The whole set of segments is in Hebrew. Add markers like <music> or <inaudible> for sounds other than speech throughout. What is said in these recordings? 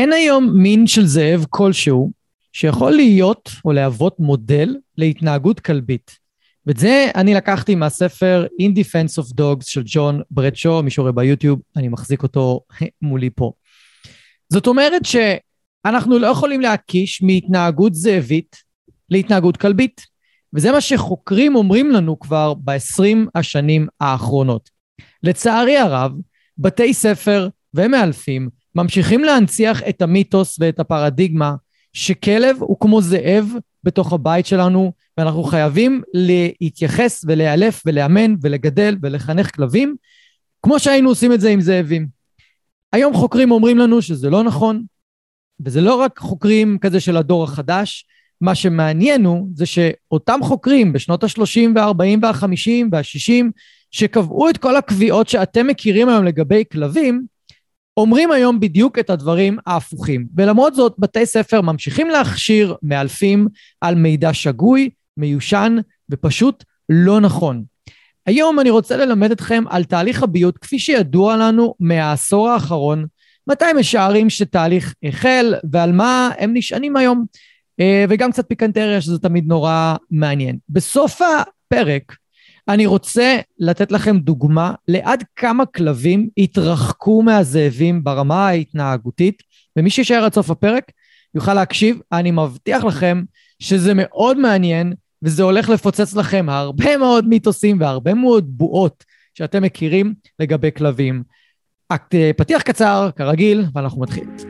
אין היום מין של זאב כלשהו שיכול להיות או להוות מודל להתנהגות כלבית. ואת זה אני לקחתי מהספר In Defense of Dogs של ג'ון ברדשו, מי שרואה ביוטיוב, אני מחזיק אותו <laughs> מולי פה. זאת אומרת שאנחנו לא יכולים להקיש מהתנהגות זאבית להתנהגות כלבית. וזה מה שחוקרים אומרים לנו כבר ב-20 השנים האחרונות. לצערי הרב, בתי ספר ומאלפים ממשיכים להנציח את המיתוס ואת הפרדיגמה שכלב הוא כמו זאב בתוך הבית שלנו, ואנחנו חייבים להתייחס ולאלף ולאמן ולגדל ולחנך כלבים, כמו שהיינו עושים את זה עם זאבים. היום חוקרים אומרים לנו שזה לא נכון, וזה לא רק חוקרים כזה של הדור החדש, מה שמעניין הוא זה שאותם חוקרים בשנות ה-30 וה-40 וה-50 וה-60, שקבעו את כל הקביעות שאתם מכירים היום לגבי כלבים, אומרים היום בדיוק את הדברים ההפוכים. ולמרות זאת, בתי ספר ממשיכים להכשיר מאלפים על מידע שגוי, מיושן ופשוט לא נכון. היום אני רוצה ללמד אתכם על תהליך הביות כפי שידוע לנו מהעשור האחרון, מתי משערים שתהליך החל ועל מה הם נשענים היום, אה, וגם קצת פיקנטריה שזה תמיד נורא מעניין. בסוף הפרק אני רוצה לתת לכם דוגמה לעד כמה כלבים התרחקו מהזאבים ברמה ההתנהגותית, ומי שישאר עד סוף הפרק יוכל להקשיב, אני מבטיח לכם שזה מאוד מעניין, וזה הולך לפוצץ לכם הרבה מאוד מיתוסים והרבה מאוד בועות שאתם מכירים לגבי כלבים. פתיח קצר, כרגיל, ואנחנו מתחילים.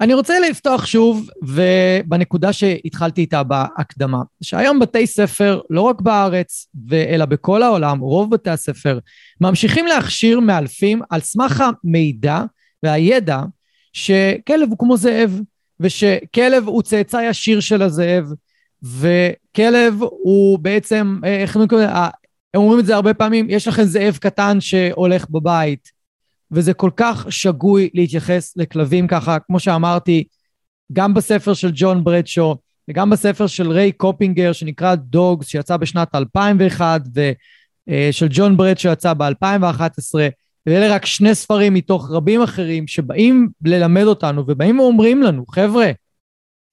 אני רוצה לפתוח שוב, ובנקודה שהתחלתי איתה בהקדמה, שהיום בתי ספר, לא רק בארץ, אלא בכל העולם, רוב בתי הספר, ממשיכים להכשיר מאלפים על סמך המידע והידע שכלב הוא כמו זאב, ושכלב הוא צאצא ישיר של הזאב, וכלב הוא בעצם, איך הם אומרים את זה הרבה פעמים, יש לכם זאב קטן שהולך בבית, וזה כל כך שגוי להתייחס לכלבים ככה, כמו שאמרתי, גם בספר של ג'ון ברדשו, וגם בספר של ריי קופינגר שנקרא דוגס, שיצא בשנת 2001, ושל ג'ון ברדשו שיצא ב-2011, ואלה רק שני ספרים מתוך רבים אחרים שבאים ללמד אותנו ובאים ואומרים לנו, חבר'ה,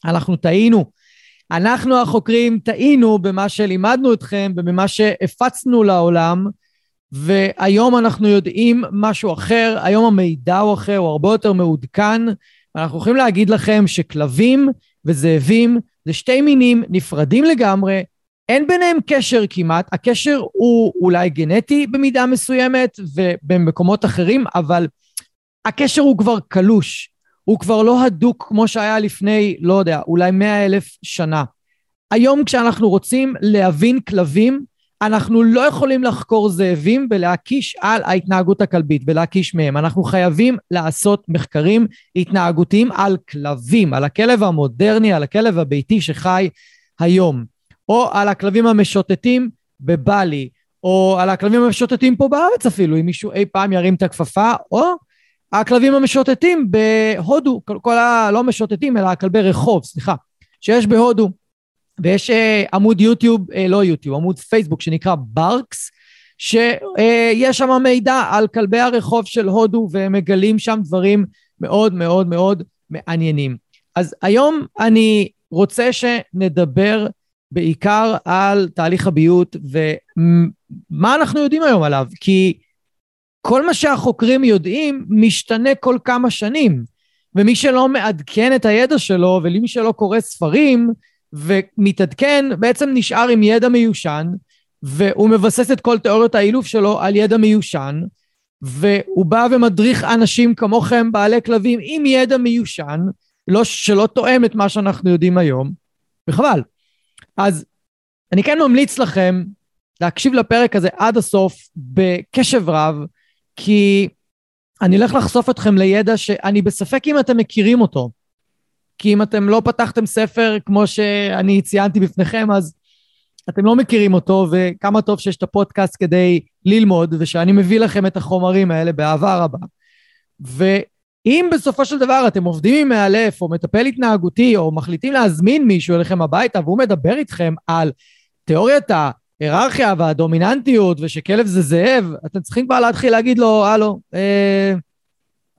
אנחנו טעינו. אנחנו החוקרים טעינו במה שלימדנו אתכם ובמה שהפצנו לעולם, והיום אנחנו יודעים משהו אחר, היום המידע הוא אחר, הוא הרבה יותר מעודכן, ואנחנו יכולים להגיד לכם שכלבים וזאבים זה שתי מינים נפרדים לגמרי, אין ביניהם קשר כמעט, הקשר הוא אולי גנטי במידה מסוימת ובמקומות אחרים, אבל הקשר הוא כבר קלוש, הוא כבר לא הדוק כמו שהיה לפני, לא יודע, אולי מאה אלף שנה. היום כשאנחנו רוצים להבין כלבים, אנחנו לא יכולים לחקור זאבים ולהקיש על ההתנהגות הכלבית ולהקיש מהם. אנחנו חייבים לעשות מחקרים התנהגותיים על כלבים, על הכלב המודרני, על הכלב הביתי שחי היום, או על הכלבים המשוטטים בבלי, או על הכלבים המשוטטים פה בארץ אפילו, אם מישהו אי פעם ירים את הכפפה, או הכלבים המשוטטים בהודו, כל, כל ה... לא משוטטים, אלא הכלבי רחוב, סליחה, שיש בהודו. ויש uh, עמוד יוטיוב, uh, לא יוטיוב, עמוד פייסבוק שנקרא ברקס, שיש שם מידע על כלבי הרחוב של הודו, והם מגלים שם דברים מאוד מאוד מאוד מעניינים. אז היום אני רוצה שנדבר בעיקר על תהליך הביות ומה אנחנו יודעים היום עליו, כי כל מה שהחוקרים יודעים משתנה כל כמה שנים. ומי שלא מעדכן את הידע שלו, ולמי שלא קורא ספרים ומתעדכן, בעצם נשאר עם ידע מיושן, והוא מבסס את כל תיאוריות האילוף שלו על ידע מיושן, והוא בא ומדריך אנשים כמוכם, בעלי כלבים, עם ידע מיושן, לא, שלא תואם את מה שאנחנו יודעים היום, וחבל. אז אני כן ממליץ לכם להקשיב לפרק הזה עד הסוף בקשב רב, כי אני הולך לחשוף אתכם לידע שאני בספק אם אתם מכירים אותו. כי אם אתם לא פתחתם ספר כמו שאני ציינתי בפניכם, אז אתם לא מכירים אותו, וכמה טוב שיש את הפודקאסט כדי ללמוד, ושאני מביא לכם את החומרים האלה באהבה רבה. ואם בסופו של דבר אתם עובדים עם מאלף, או מטפל התנהגותי, או מחליטים להזמין מישהו אליכם הביתה, והוא מדבר איתכם על תיאוריית ההיררכיה והדומיננטיות, ושכלב זה זאב, אתם צריכים כבר להתחיל להגיד לו, הלו, אה,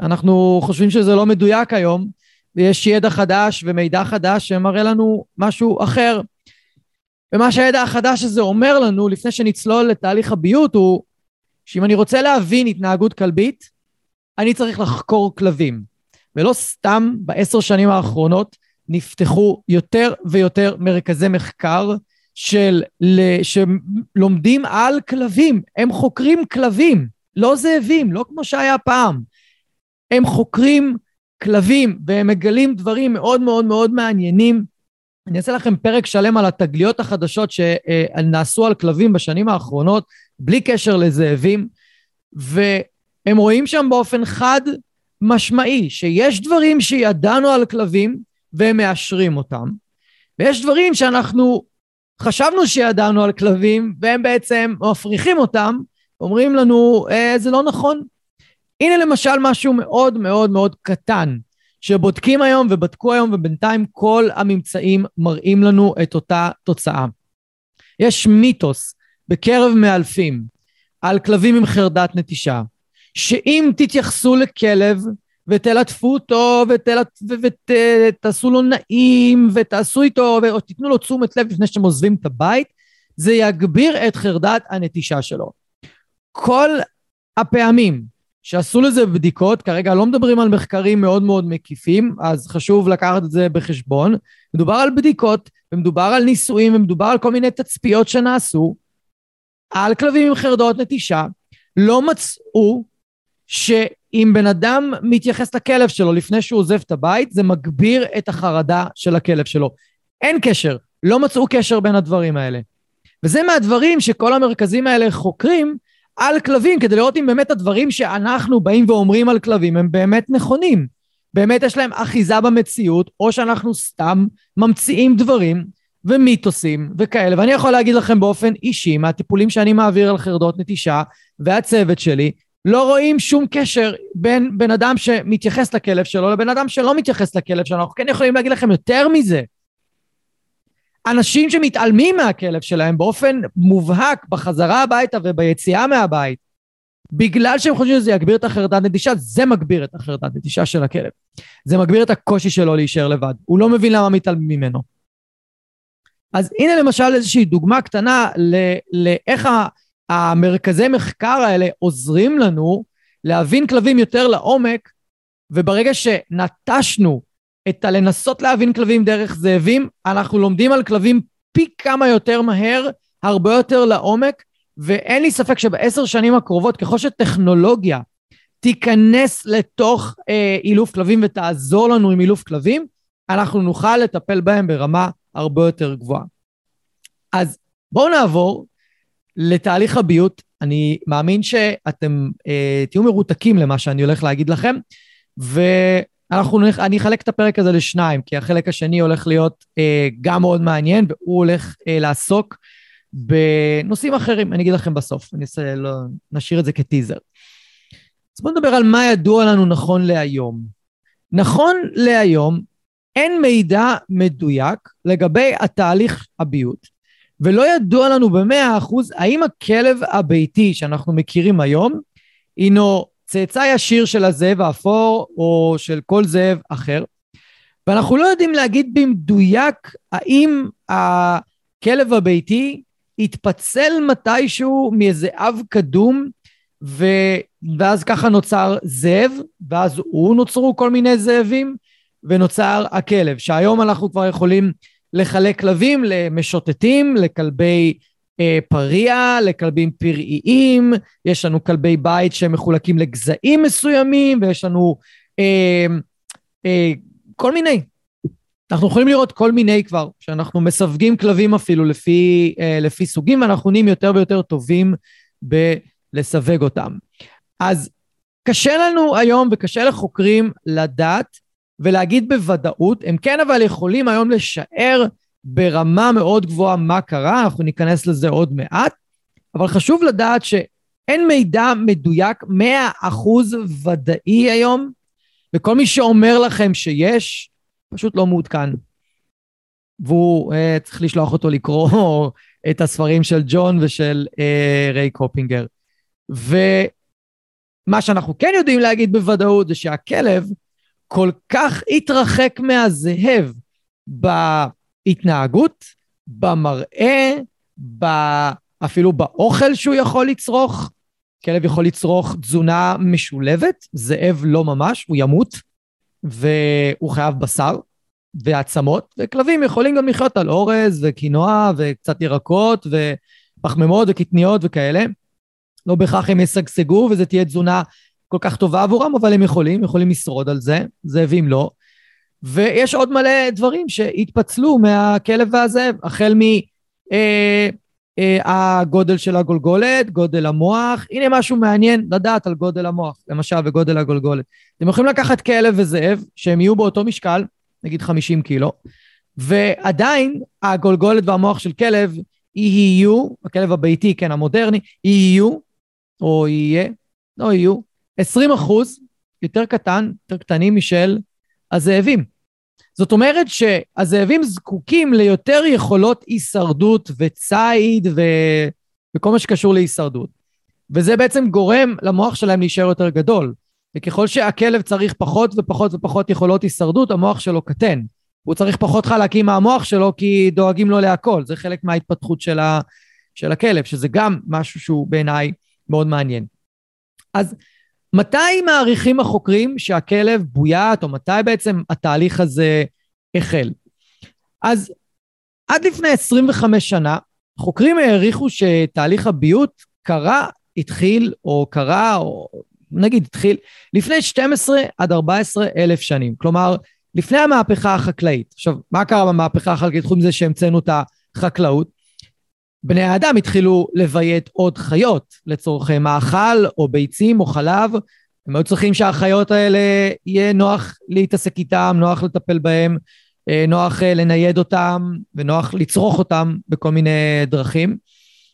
אנחנו חושבים שזה לא מדויק היום, ויש ידע חדש ומידע חדש שמראה לנו משהו אחר. ומה שהידע החדש הזה אומר לנו, לפני שנצלול לתהליך הביות, הוא שאם אני רוצה להבין התנהגות כלבית, אני צריך לחקור כלבים. ולא סתם בעשר שנים האחרונות נפתחו יותר ויותר מרכזי מחקר של, שלומדים על כלבים. הם חוקרים כלבים, לא זאבים, לא כמו שהיה פעם. הם חוקרים כלבים, והם מגלים דברים מאוד מאוד מאוד מעניינים. אני אעשה לכם פרק שלם על התגליות החדשות שנעשו על כלבים בשנים האחרונות, בלי קשר לזאבים, והם רואים שם באופן חד משמעי שיש דברים שידענו על כלבים והם מאשרים אותם, ויש דברים שאנחנו חשבנו שידענו על כלבים והם בעצם מפריחים אותם, אומרים לנו, אה, זה לא נכון. הנה למשל משהו מאוד מאוד מאוד קטן. שבודקים היום ובדקו היום ובינתיים כל הממצאים מראים לנו את אותה תוצאה. יש מיתוס בקרב מאלפים על כלבים עם חרדת נטישה, שאם תתייחסו לכלב ותלטפו אותו ותעשו לו נעים ותעשו איתו או תיתנו לו תשומת לב לפני שאתם עוזבים את הבית, זה יגביר את חרדת הנטישה שלו. כל הפעמים שעשו לזה בדיקות, כרגע לא מדברים על מחקרים מאוד מאוד מקיפים, אז חשוב לקחת את זה בחשבון. מדובר על בדיקות, ומדובר על ניסויים, ומדובר על כל מיני תצפיות שנעשו על כלבים עם חרדות נטישה, לא מצאו שאם בן אדם מתייחס לכלב שלו לפני שהוא עוזב את הבית, זה מגביר את החרדה של הכלב שלו. אין קשר, לא מצאו קשר בין הדברים האלה. וזה מהדברים שכל המרכזים האלה חוקרים, על כלבים כדי לראות אם באמת הדברים שאנחנו באים ואומרים על כלבים הם באמת נכונים. באמת יש להם אחיזה במציאות, או שאנחנו סתם ממציאים דברים ומיתוסים וכאלה. ואני יכול להגיד לכם באופן אישי, מהטיפולים שאני מעביר על חרדות נטישה והצוות שלי, לא רואים שום קשר בין בן אדם שמתייחס לכלב שלו לבן אדם שלא מתייחס לכלב שלו. אנחנו כן יכולים להגיד לכם יותר מזה. אנשים שמתעלמים מהכלב שלהם באופן מובהק בחזרה הביתה וביציאה מהבית, בגלל שהם חושבים שזה יגביר את החרדת נטישה, זה מגביר את החרדת נטישה של הכלב. זה מגביר את הקושי שלו להישאר לבד. הוא לא מבין למה מתעלמים ממנו. אז הנה למשל איזושהי דוגמה קטנה לאיך המרכזי מחקר האלה עוזרים לנו להבין כלבים יותר לעומק, וברגע שנטשנו את הלנסות להבין כלבים דרך זאבים, אנחנו לומדים על כלבים פי כמה יותר מהר, הרבה יותר לעומק, ואין לי ספק שבעשר שנים הקרובות, ככל שטכנולוגיה תיכנס לתוך אה, אילוף כלבים ותעזור לנו עם אילוף כלבים, אנחנו נוכל לטפל בהם ברמה הרבה יותר גבוהה. אז בואו נעבור לתהליך הביות. אני מאמין שאתם אה, תהיו מרותקים למה שאני הולך להגיד לכם, ו... אנחנו, אני אחלק את הפרק הזה לשניים, כי החלק השני הולך להיות אה, גם מאוד מעניין, והוא הולך אה, לעסוק בנושאים אחרים, אני אגיד לכם בסוף, אני אעשה, לא, נשאיר את זה כטיזר. אז בואו נדבר על מה ידוע לנו נכון להיום. נכון להיום, אין מידע מדויק לגבי התהליך הביות, ולא ידוע לנו במאה אחוז האם הכלב הביתי שאנחנו מכירים היום, הינו צאצא ישיר של הזאב האפור או של כל זאב אחר, ואנחנו לא יודעים להגיד במדויק האם הכלב הביתי התפצל מתישהו מאיזה אב קדום ואז ככה נוצר זאב, ואז הוא נוצרו כל מיני זאבים, ונוצר הכלב, שהיום אנחנו כבר יכולים לחלק כלבים למשוטטים, לכלבי אה, פריע, לכלבים פראיים, יש לנו כלבי בית שמחולקים לגזעים מסוימים, ויש לנו אה, אה, כל מיני. אנחנו יכולים לראות כל מיני כבר, שאנחנו מסווגים כלבים אפילו לפי, אה, לפי סוגים, ואנחנו נהיים יותר ויותר טובים בלסווג אותם. אז קשה לנו היום וקשה לחוקרים לדעת ולהגיד בוודאות, הם כן אבל יכולים היום לשער ברמה מאוד גבוהה מה קרה, אנחנו ניכנס לזה עוד מעט, אבל חשוב לדעת שאין מידע מדויק, 100% ודאי היום, וכל מי שאומר לכם שיש, פשוט לא מעודכן. והוא uh, צריך לשלוח אותו לקרוא <laughs> את הספרים של ג'ון ושל uh, ריי קופינגר. ומה שאנחנו כן יודעים להגיד בוודאות זה שהכלב כל כך התרחק מהזאב בהתנהגות, במראה, אפילו באוכל שהוא יכול לצרוך. כלב יכול לצרוך תזונה משולבת, זאב לא ממש, הוא ימות, והוא חייב בשר ועצמות, וכלבים יכולים גם לחיות על אורז וקינוע וקצת ירקות ופחמימות וקטניות וכאלה. לא בהכרח הם ישגשגו וזו תהיה תזונה כל כך טובה עבורם, אבל הם יכולים, יכולים לשרוד על זה, זאבים לא. ויש עוד מלא דברים שהתפצלו מהכלב והזאב, החל מ... אה, אה, של הגולגולת, גודל המוח, הנה משהו מעניין לדעת על גודל המוח, למשל, וגודל הגולגולת. אתם יכולים לקחת כלב וזאב, שהם יהיו באותו משקל, נגיד 50 קילו, ועדיין הגולגולת והמוח של כלב יהיו, הכלב הביתי, כן, המודרני, יהיו, או יהיה, לא יהיו, 20 אחוז יותר קטן, יותר קטנים משל הזאבים. זאת אומרת שהזאבים זקוקים ליותר יכולות הישרדות וציד ו... וכל מה שקשור להישרדות. וזה בעצם גורם למוח שלהם להישאר יותר גדול. וככל שהכלב צריך פחות ופחות ופחות יכולות הישרדות, המוח שלו קטן. הוא צריך פחות חלקים מהמוח שלו כי דואגים לו להכל. זה חלק מההתפתחות של, ה... של הכלב, שזה גם משהו שהוא בעיניי מאוד מעניין. אז מתי מעריכים החוקרים שהכלב בוית, או מתי בעצם התהליך הזה החל? אז עד לפני 25 שנה, חוקרים העריכו שתהליך הביות קרה, התחיל, או קרה, או נגיד התחיל, לפני 12 עד 14 אלף שנים. כלומר, לפני המהפכה החקלאית. עכשיו, מה קרה במהפכה החקלאית חוץ מזה שהמצאנו את החקלאות? בני האדם התחילו לביית עוד חיות לצורכי מאכל או ביצים או חלב. הם היו צריכים שהחיות האלה יהיה נוח להתעסק איתם, נוח לטפל בהם, אה, נוח אה, לנייד אותם ונוח לצרוך אותם בכל מיני דרכים.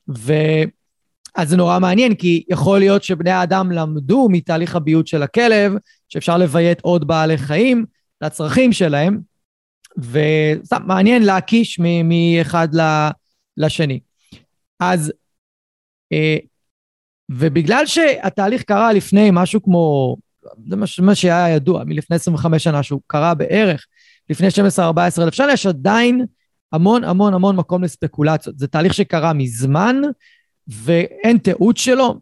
ואז זה נורא מעניין, כי יכול להיות שבני האדם למדו מתהליך הביות של הכלב, שאפשר לביית עוד בעלי חיים לצרכים שלהם, וסתם מעניין להקיש מאחד לשני. אז, אה, ובגלל שהתהליך קרה לפני משהו כמו, זה מה שהיה ידוע, מלפני 25 שנה, שהוא קרה בערך לפני 12-14 אלף שנה, יש עדיין המון המון המון מקום לספקולציות. זה תהליך שקרה מזמן, ואין תיעוד שלו,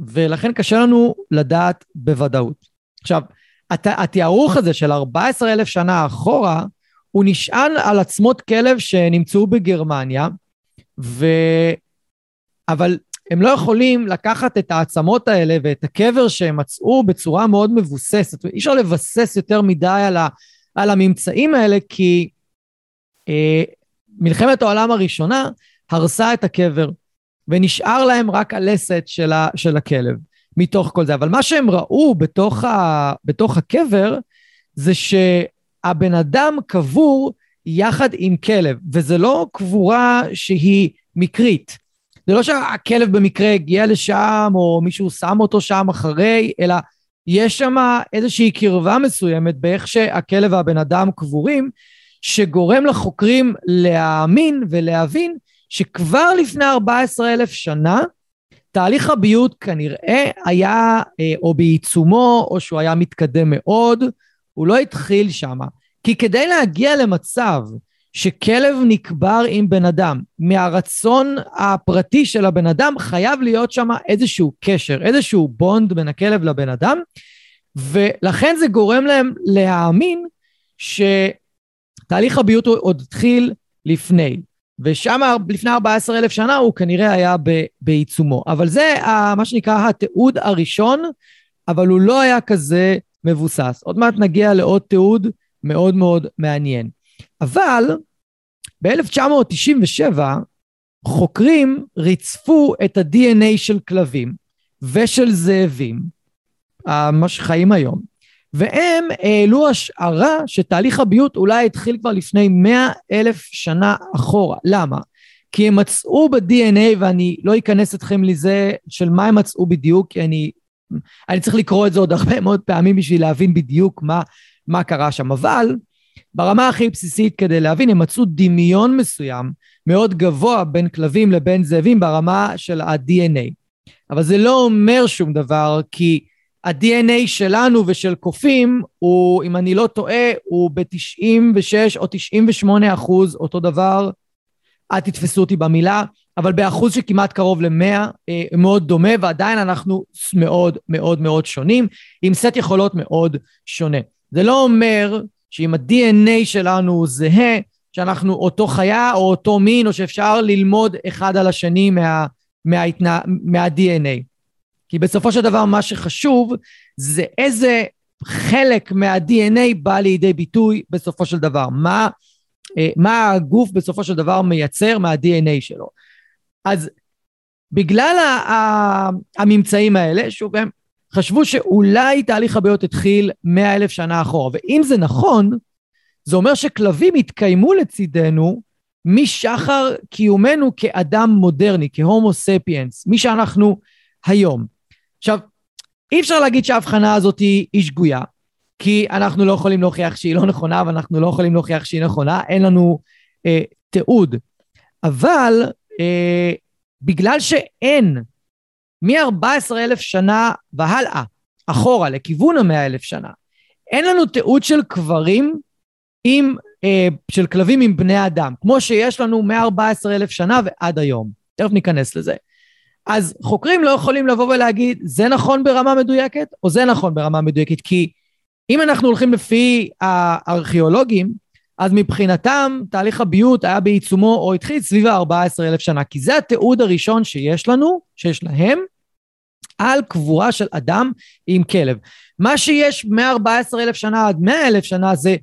ולכן קשה לנו לדעת בוודאות. עכשיו, הת, התיארוך הזה של 14 אלף שנה אחורה, הוא נשען על עצמות כלב שנמצאו בגרמניה, ו... אבל הם לא יכולים לקחת את העצמות האלה ואת הקבר שהם מצאו בצורה מאוד מבוססת. אי אפשר לבסס יותר מדי על, ה, על הממצאים האלה, כי אה, מלחמת העולם הראשונה הרסה את הקבר, ונשאר להם רק הלסת של, ה, של הכלב מתוך כל זה. אבל מה שהם ראו בתוך, ה, בתוך הקבר, זה שהבן אדם קבור יחד עם כלב, וזה לא קבורה שהיא מקרית. זה לא שהכלב במקרה הגיע לשם, או מישהו שם אותו שם אחרי, אלא יש שם איזושהי קרבה מסוימת באיך שהכלב והבן אדם קבורים, שגורם לחוקרים להאמין ולהבין שכבר לפני 14 אלף שנה, תהליך הביות כנראה היה אה, או בעיצומו, או שהוא היה מתקדם מאוד, הוא לא התחיל שם. כי כדי להגיע למצב שכלב נקבר עם בן אדם. מהרצון הפרטי של הבן אדם חייב להיות שם איזשהו קשר, איזשהו בונד בין הכלב לבן אדם, ולכן זה גורם להם להאמין שתהליך הביוט עוד התחיל לפני. ושם לפני 14 אלף שנה הוא כנראה היה בעיצומו. אבל זה מה שנקרא התיעוד הראשון, אבל הוא לא היה כזה מבוסס. עוד מעט נגיע לעוד תיעוד מאוד מאוד מעניין. אבל ב-1997 חוקרים ריצפו את ה-DNA של כלבים ושל זאבים, מה שחיים היום, והם העלו השערה שתהליך הביוט אולי התחיל כבר לפני מאה אלף שנה אחורה. למה? כי הם מצאו ב-DNA, ואני לא אכנס אתכם לזה של מה הם מצאו בדיוק, כי אני, אני צריך לקרוא את זה עוד הרבה מאוד פעמים בשביל להבין בדיוק מה, מה קרה שם. אבל ברמה הכי בסיסית כדי להבין, הם מצאו דמיון מסוים מאוד גבוה בין כלבים לבין זאבים ברמה של ה-DNA. אבל זה לא אומר שום דבר, כי ה-DNA שלנו ושל קופים הוא, אם אני לא טועה, הוא ב-96 או 98 אחוז אותו דבר. אל תתפסו אותי במילה, אבל באחוז שכמעט קרוב ל-100, אה, מאוד דומה, ועדיין אנחנו מאוד מאוד מאוד שונים, עם סט יכולות מאוד שונה. זה לא אומר שאם ה-DNA שלנו הוא זהה, שאנחנו אותו חיה או אותו מין, או שאפשר ללמוד אחד על השני מה, מה, מה-DNA. כי בסופו של דבר מה שחשוב זה איזה חלק מה-DNA בא לידי ביטוי בסופו של דבר. מה, אה, מה הגוף בסופו של דבר מייצר מה-DNA שלו. אז בגלל הממצאים האלה, שוב, הם חשבו שאולי תהליך הבעיות התחיל מאה אלף שנה אחורה. ואם זה נכון, זה אומר שכלבים התקיימו לצידנו משחר קיומנו כאדם מודרני, כהומו ספיאנס, מי שאנחנו היום. עכשיו, אי אפשר להגיד שההבחנה הזאת היא שגויה, כי אנחנו לא יכולים להוכיח שהיא לא נכונה, ואנחנו לא יכולים להוכיח שהיא נכונה, אין לנו אה, תיעוד. אבל אה, בגלל שאין מ-14 אלף שנה והלאה, אחורה, לכיוון המאה אלף שנה, אין לנו תיעוד של קברים עם, אה, של כלבים עם בני אדם, כמו שיש לנו מ-14 אלף שנה ועד היום. תכף ניכנס לזה. אז חוקרים לא יכולים לבוא ולהגיד, זה נכון ברמה מדויקת, או זה נכון ברמה מדויקת, כי אם אנחנו הולכים לפי הארכיאולוגים, אז מבחינתם תהליך הביוט היה בעיצומו או התחיל סביב ה-14 אלף שנה, כי זה התיעוד הראשון שיש לנו, שיש להם, על קבורה של אדם עם כלב. מה שיש מ-14 אלף שנה עד 100 אלף שנה זה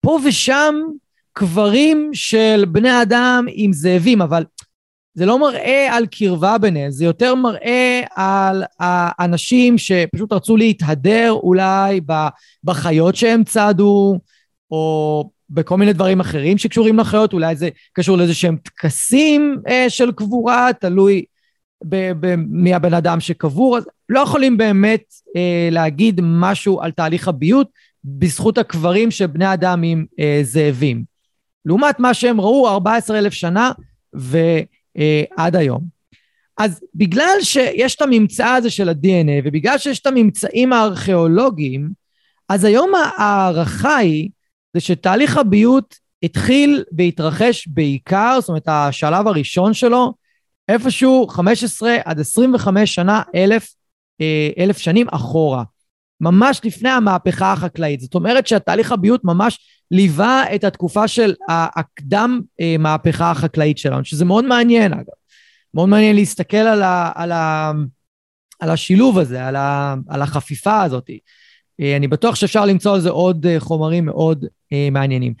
פה ושם קברים של בני אדם עם זאבים, אבל זה לא מראה על קרבה ביניהם, זה יותר מראה על האנשים שפשוט רצו להתהדר אולי בחיות שהם צדו, או בכל מיני דברים אחרים שקשורים לחיות, אולי זה קשור לאיזה שהם טקסים אה, של קבורה, תלוי מי הבן אדם שקבור, אז לא יכולים באמת אה, להגיד משהו על תהליך הביוט בזכות הקברים של בני אדם עם אה, זאבים. לעומת מה שהם ראו 14 אלף שנה, ו... אה, היום. אז בגלל שיש את הממצא הזה של ה-DNA ובגלל שיש את הממצאים הארכיאולוגיים, אז היום ההערכה היא זה שתהליך הביוט התחיל והתרחש בעיקר, זאת אומרת השלב הראשון שלו, איפשהו 15 עד 25 שנה, אלף, אה, אלף שנים אחורה. ממש לפני המהפכה החקלאית. זאת אומרת שהתהליך הביוט ממש ליווה את התקופה של הקדם אה, החקלאית שלנו, שזה מאוד מעניין אגב. מאוד מעניין להסתכל על, ה, על, ה, על השילוב הזה, על, ה, על החפיפה הזאת. אה, אני בטוח שאפשר למצוא על זה עוד אה, חומרים מאוד מעניינים.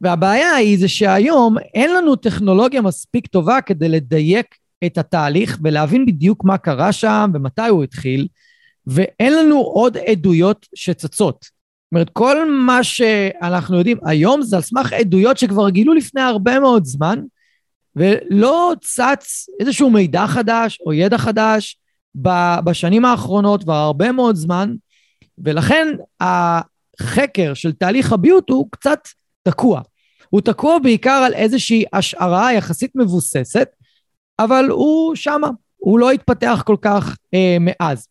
והבעיה היא זה שהיום אין לנו טכנולוגיה מספיק טובה כדי לדייק את התהליך ולהבין בדיוק מה קרה שם ומתי הוא התחיל. ואין לנו עוד עדויות שצצות. זאת אומרת, כל מה שאנחנו יודעים היום זה על סמך עדויות שכבר גילו לפני הרבה מאוד זמן, ולא צץ איזשהו מידע חדש או ידע חדש בשנים האחרונות כבר הרבה מאוד זמן, ולכן החקר של תהליך הביוט הוא קצת תקוע. הוא תקוע בעיקר על איזושהי השערה יחסית מבוססת, אבל הוא שמה, הוא לא התפתח כל כך אה, מאז.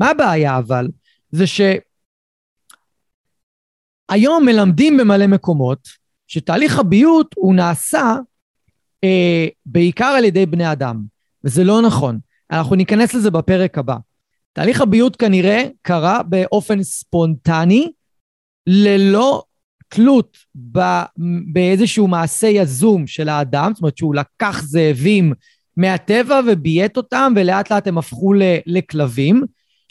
מה הבעיה אבל? זה שהיום מלמדים במלא מקומות שתהליך הביוט הוא נעשה אה, בעיקר על ידי בני אדם, וזה לא נכון. אנחנו ניכנס לזה בפרק הבא. תהליך הביוט כנראה קרה באופן ספונטני, ללא תלות באיזשהו מעשה יזום של האדם, זאת אומרת שהוא לקח זאבים מהטבע וביית אותם, ולאט לאט הם הפכו לכלבים,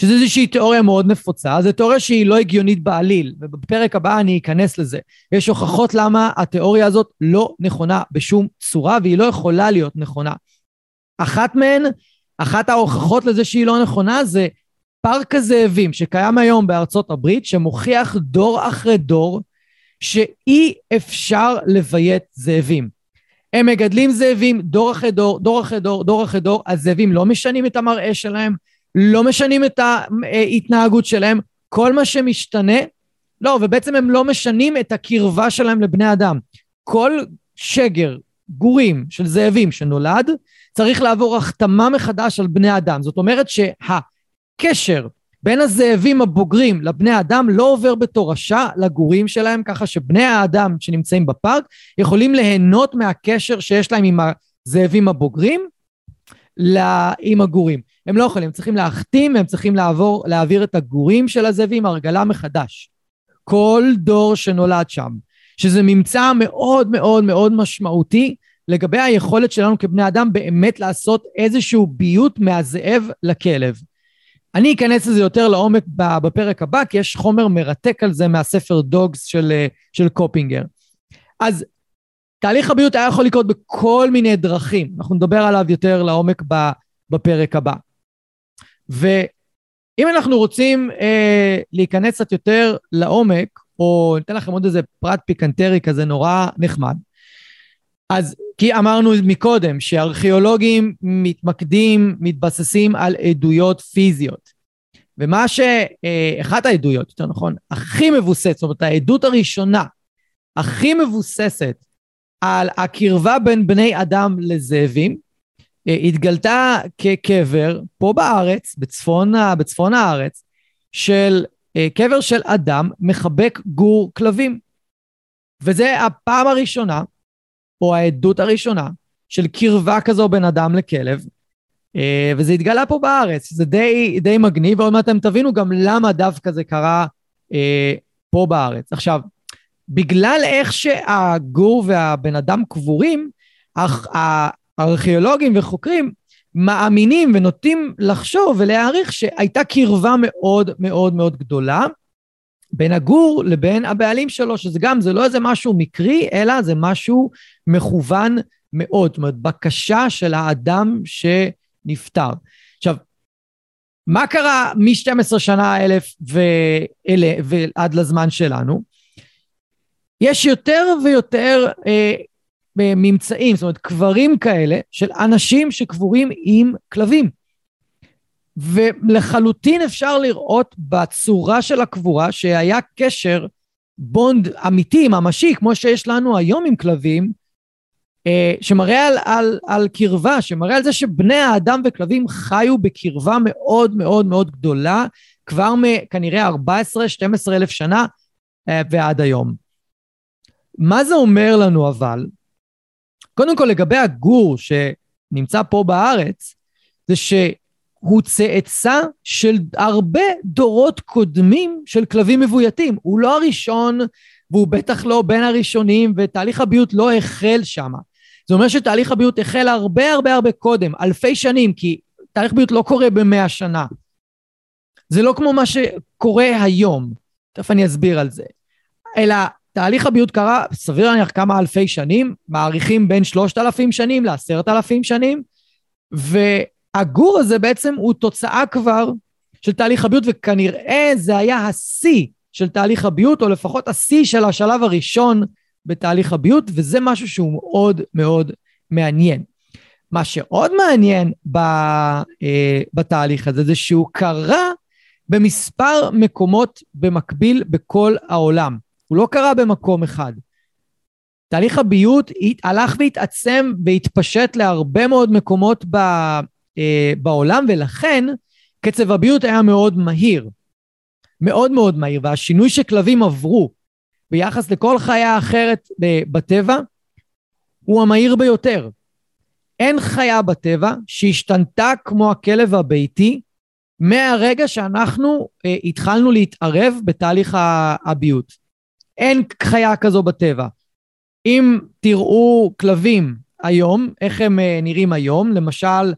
שזה איזושהי תיאוריה מאוד נפוצה, זו תיאוריה שהיא לא הגיונית בעליל, ובפרק הבא אני אכנס לזה. יש הוכחות למה התיאוריה הזאת לא נכונה בשום צורה, והיא לא יכולה להיות נכונה. אחת מהן, אחת ההוכחות לזה שהיא לא נכונה זה פארק הזאבים שקיים היום בארצות הברית, שמוכיח דור אחרי דור שאי אפשר לביית זאבים. הם מגדלים זאבים דור אחרי דור, דור אחרי דור, דור אחרי דור, הזאבים לא משנים את המראה שלהם, לא משנים את ההתנהגות שלהם, כל מה שמשתנה, לא, ובעצם הם לא משנים את הקרבה שלהם לבני אדם. כל שגר, גורים של זאבים שנולד, צריך לעבור החתמה מחדש על בני אדם. זאת אומרת שהקשר בין הזאבים הבוגרים לבני אדם לא עובר בתורשה לגורים שלהם, ככה שבני האדם שנמצאים בפארק יכולים ליהנות מהקשר שיש להם עם הזאבים הבוגרים עם הגורים. הם לא יכולים, הם צריכים להחתים, הם צריכים לעבור, להעביר את הגורים של הזאבים, הרגלה מחדש. כל דור שנולד שם, שזה ממצא מאוד מאוד מאוד משמעותי לגבי היכולת שלנו כבני אדם באמת לעשות איזשהו ביות מהזאב לכלב. אני אכנס לזה יותר לעומק בפרק הבא, כי יש חומר מרתק על זה מהספר דוגס של, של קופינגר. אז תהליך הביות היה יכול לקרות בכל מיני דרכים, אנחנו נדבר עליו יותר לעומק בפרק הבא. ואם אנחנו רוצים אה, להיכנס קצת יותר לעומק, או ניתן לכם עוד איזה פרט פיקנטרי כזה נורא נחמד, אז כי אמרנו מקודם שארכיאולוגים מתמקדים, מתבססים על עדויות פיזיות. ומה ש... אה, העדויות, יותר נכון, הכי מבוססת, זאת אומרת העדות הראשונה, הכי מבוססת על הקרבה בין בני אדם לזאבים, אה, התגלתה כקבר פה בארץ, בצפון, בצפון הארץ, של אה, קבר של אדם מחבק גור כלבים. וזה הפעם הראשונה או העדות הראשונה של קרבה כזו בין אדם לכלב, אה, וזה התגלה פה בארץ, זה די, די מגניב, ועוד מעט אתם תבינו גם למה דווקא זה קרה אה, פה בארץ. עכשיו, בגלל איך שהגור והבן אדם קבורים, הארכיאולוגים וחוקרים מאמינים ונוטים לחשוב ולהעריך שהייתה קרבה מאוד מאוד מאוד גדולה בין הגור לבין הבעלים שלו, שזה גם, זה לא איזה משהו מקרי, אלא זה משהו מכוון מאוד. זאת אומרת, בקשה של האדם שנפטר. עכשיו, מה קרה מ-12 שנה אלף ואלה, ועד לזמן שלנו? יש יותר ויותר אה, ממצאים, זאת אומרת, קברים כאלה של אנשים שקבורים עם כלבים. ולחלוטין אפשר לראות בצורה של הקבורה שהיה קשר, בונד אמיתי, ממשי, כמו שיש לנו היום עם כלבים, אה, שמראה על, על, על קרבה, שמראה על זה שבני האדם וכלבים חיו בקרבה מאוד מאוד מאוד גדולה, כבר מכנראה 14-12 אלף שנה אה, ועד היום. מה זה אומר לנו אבל? קודם כל לגבי הגור שנמצא פה בארץ, זה ש... הוא צאצא של הרבה דורות קודמים של כלבים מבויתים. הוא לא הראשון, והוא בטח לא בין הראשונים, ותהליך הביוט לא החל שם. זה אומר שתהליך הביוט החל הרבה הרבה הרבה קודם, אלפי שנים, כי תהליך ביוט לא קורה במאה שנה. זה לא כמו מה שקורה היום, תכף אני אסביר על זה. אלא תהליך הביוט קרה, סביר להניח כמה אלפי שנים, מעריכים בין שלושת אלפים שנים לעשרת אלפים שנים, ו... הגור הזה בעצם הוא תוצאה כבר של תהליך הביוט, וכנראה זה היה השיא של תהליך הביוט, או לפחות השיא של השלב הראשון בתהליך הביוט, וזה משהו שהוא מאוד מאוד מעניין. מה שעוד מעניין ב, אה, בתהליך הזה זה שהוא קרה במספר מקומות במקביל בכל העולם. הוא לא קרה במקום אחד. תהליך הביוט הלך והתעצם והתפשט להרבה מאוד מקומות ב, אה, בעולם, ולכן קצב הביוט היה מאוד מהיר. מאוד מאוד מהיר, והשינוי שכלבים עברו ביחס לכל חיה אחרת בטבע, הוא המהיר ביותר. אין חיה בטבע שהשתנתה כמו הכלב הביתי מהרגע שאנחנו אה, התחלנו להתערב בתהליך הביוט. אין חיה כזו בטבע. אם תראו כלבים היום, איך הם אה, נראים היום, למשל,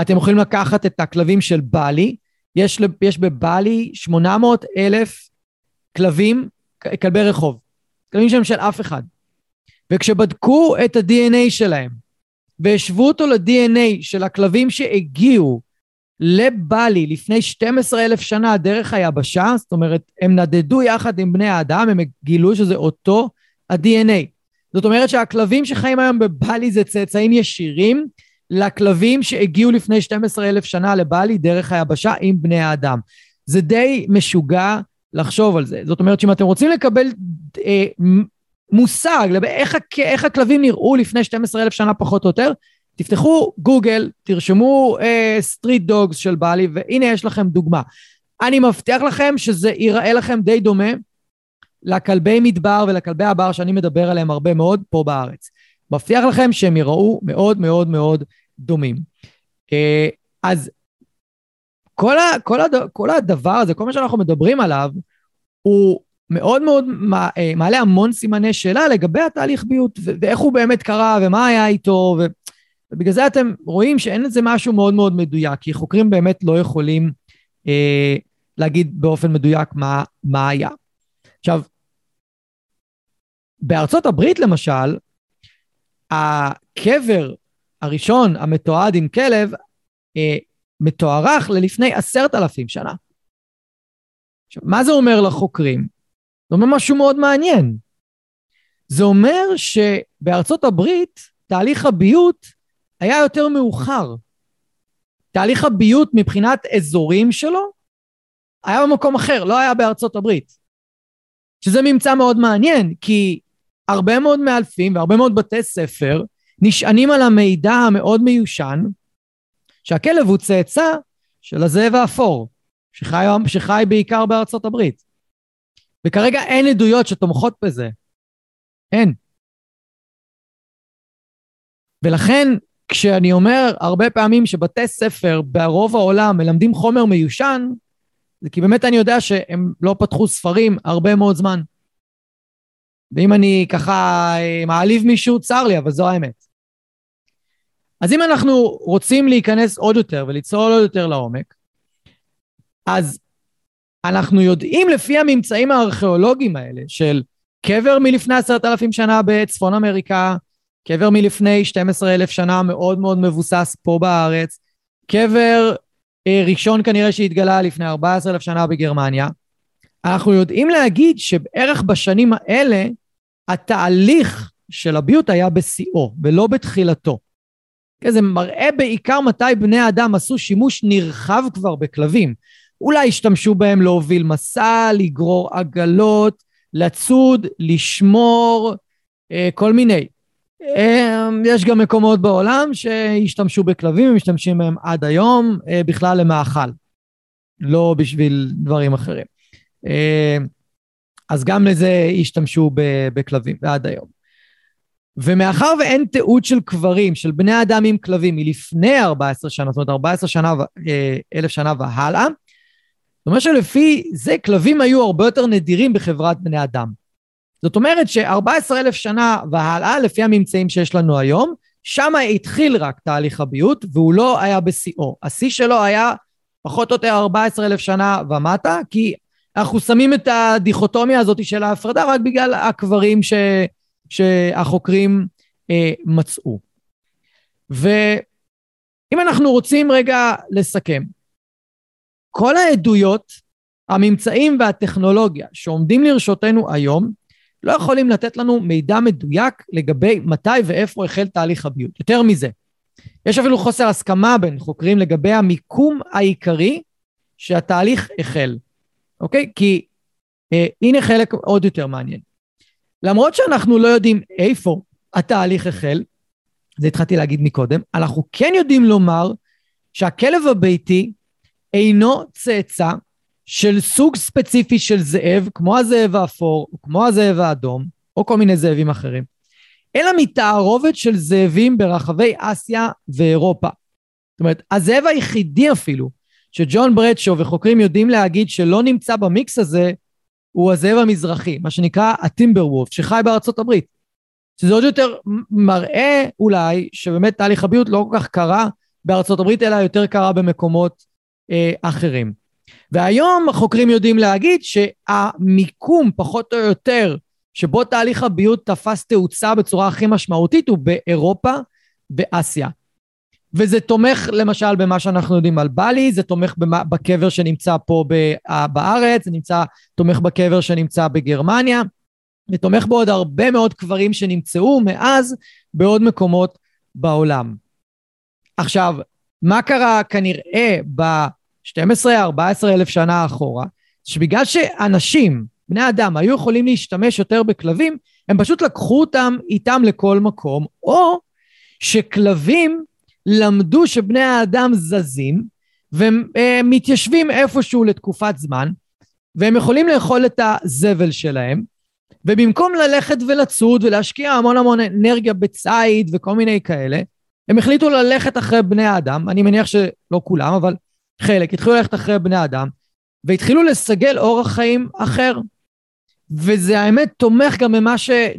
אתם יכולים לקחת את הכלבים של בלי, יש, יש בבלי 800 אלף כלבים, כלבי רחוב, כלבים שהם של אף אחד. וכשבדקו את ה-DNA שלהם והשוו אותו ל-DNA של הכלבים שהגיעו לבלי לפני 12 אלף שנה דרך היבשה, זאת אומרת, הם נדדו יחד עם בני האדם, הם גילו שזה אותו ה-DNA. זאת אומרת שהכלבים שחיים היום בבלי זה צאצאים ישירים לכלבים שהגיעו לפני 12 אלף שנה לבאלי דרך היבשה עם בני האדם. זה די משוגע לחשוב על זה. זאת אומרת שאם אתם רוצים לקבל אה, מושג איך, איך הכלבים נראו לפני 12 אלף שנה פחות או יותר, תפתחו גוגל, תרשמו street uh, dogs של באלי, והנה יש לכם דוגמה. אני מבטיח לכם שזה ייראה לכם די דומה לכלבי מדבר ולכלבי הבר שאני מדבר עליהם הרבה מאוד פה בארץ. מבטיח לכם שהם ייראו מאוד מאוד מאוד דומים. Uh, אז כל, ה, כל, הד, כל הדבר הזה, כל מה שאנחנו מדברים עליו, הוא מאוד מאוד אה, מעלה המון סימני שאלה לגבי התהליך ביות, ואיך הוא באמת קרה, ומה היה איתו, ו... ובגלל זה אתם רואים שאין לזה משהו מאוד מאוד מדויק, כי חוקרים באמת לא יכולים אה, להגיד באופן מדויק מה, מה היה. עכשיו, בארצות הברית למשל, הקבר הראשון המתועד עם כלב אה, מתוארך ללפני עשרת אלפים שנה. עכשיו, מה זה אומר לחוקרים? זה אומר משהו מאוד מעניין. זה אומר שבארצות הברית תהליך הביות היה יותר מאוחר. תהליך הביות מבחינת אזורים שלו היה במקום אחר, לא היה בארצות הברית. שזה ממצא מאוד מעניין, כי הרבה מאוד מאלפים והרבה מאוד בתי ספר נשענים על המידע המאוד מיושן, שהכלב הוא צאצא של הזאב האפור, שחי, שחי בעיקר בארצות הברית. וכרגע אין עדויות שתומכות בזה. אין. ולכן כשאני אומר הרבה פעמים שבתי ספר ברוב העולם מלמדים חומר מיושן, זה כי באמת אני יודע שהם לא פתחו ספרים הרבה מאוד זמן. ואם אני ככה אה, מעליב מישהו, צר לי, אבל זו האמת. אז אם אנחנו רוצים להיכנס עוד יותר ולצלול עוד יותר לעומק, אז אנחנו יודעים לפי הממצאים הארכיאולוגיים האלה של קבר מלפני עשרת אלפים שנה בצפון אמריקה, קבר מלפני 12 אלף שנה מאוד מאוד מבוסס פה בארץ, קבר אה, ראשון כנראה שהתגלה לפני 14 אלף שנה בגרמניה. אנחנו יודעים להגיד שבערך בשנים האלה התהליך של הביוט היה בשיאו ולא בתחילתו. זה מראה בעיקר מתי בני האדם עשו שימוש נרחב כבר בכלבים. אולי השתמשו בהם להוביל מסע, לגרור עגלות, לצוד, לשמור, אה, כל מיני. אמ, יש גם מקומות בעולם שהשתמשו בכלבים, משתמשים בהם עד היום, אה, בכלל למאכל, לא בשביל דברים אחרים. אמ, אז גם לזה השתמשו בכלבים, ועד היום. ומאחר ואין תיעוד של קברים, של בני אדם עם כלבים מלפני 14 שנה, זאת אומרת 14 שנה, אה, אלף שנה והלאה, זאת אומרת שלפי זה כלבים היו הרבה יותר נדירים בחברת בני אדם. זאת אומרת ש-14 אלף שנה והלאה, לפי הממצאים שיש לנו היום, שם התחיל רק תהליך הביוט, והוא לא היה בשיאו. השיא שלו היה פחות או יותר 14 אלף שנה ומטה, כי אנחנו שמים את הדיכוטומיה הזאת של ההפרדה רק בגלל הקברים ש... שהחוקרים אה, מצאו. ואם אנחנו רוצים רגע לסכם, כל העדויות, הממצאים והטכנולוגיה שעומדים לרשותנו היום, לא יכולים לתת לנו מידע מדויק לגבי מתי ואיפה החל תהליך הביוט. יותר מזה, יש אפילו חוסר הסכמה בין חוקרים לגבי המיקום העיקרי שהתהליך החל, אוקיי? כי אה, הנה חלק עוד יותר מעניין. למרות שאנחנו לא יודעים איפה התהליך החל, זה התחלתי להגיד מקודם, אנחנו כן יודעים לומר שהכלב הביתי אינו צאצא של סוג ספציפי של זאב, כמו הזאב האפור, או כמו הזאב האדום, או כל מיני זאבים אחרים, אלא מתערובת של זאבים ברחבי אסיה ואירופה. זאת אומרת, הזאב היחידי אפילו, שג'ון ברדשו וחוקרים יודעים להגיד שלא נמצא במיקס הזה, הוא הזאב המזרחי, מה שנקרא הטימבר וולף, שחי בארצות הברית. שזה עוד יותר מראה אולי שבאמת תהליך הביות לא כל כך קרה בארצות הברית, אלא יותר קרה במקומות אה, אחרים. והיום החוקרים יודעים להגיד שהמיקום, פחות או יותר, שבו תהליך הביות תפס תאוצה בצורה הכי משמעותית הוא באירופה, באסיה. וזה תומך למשל במה שאנחנו יודעים על בלי, זה תומך בקבר שנמצא פה בארץ, זה נמצא, תומך בקבר שנמצא בגרמניה, ותומך בעוד הרבה מאוד קברים שנמצאו מאז בעוד מקומות בעולם. עכשיו, מה קרה כנראה ב-12-14 אלף שנה אחורה? שבגלל שאנשים, בני אדם, היו יכולים להשתמש יותר בכלבים, הם פשוט לקחו אותם איתם לכל מקום, או שכלבים למדו שבני האדם זזים, והם אה, איפשהו לתקופת זמן, והם יכולים לאכול את הזבל שלהם, ובמקום ללכת ולצוד ולהשקיע המון המון אנרגיה בציד וכל מיני כאלה, הם החליטו ללכת אחרי בני האדם, אני מניח שלא כולם, אבל חלק, התחילו ללכת אחרי בני אדם, והתחילו לסגל אורח חיים אחר. וזה האמת תומך גם במה שריי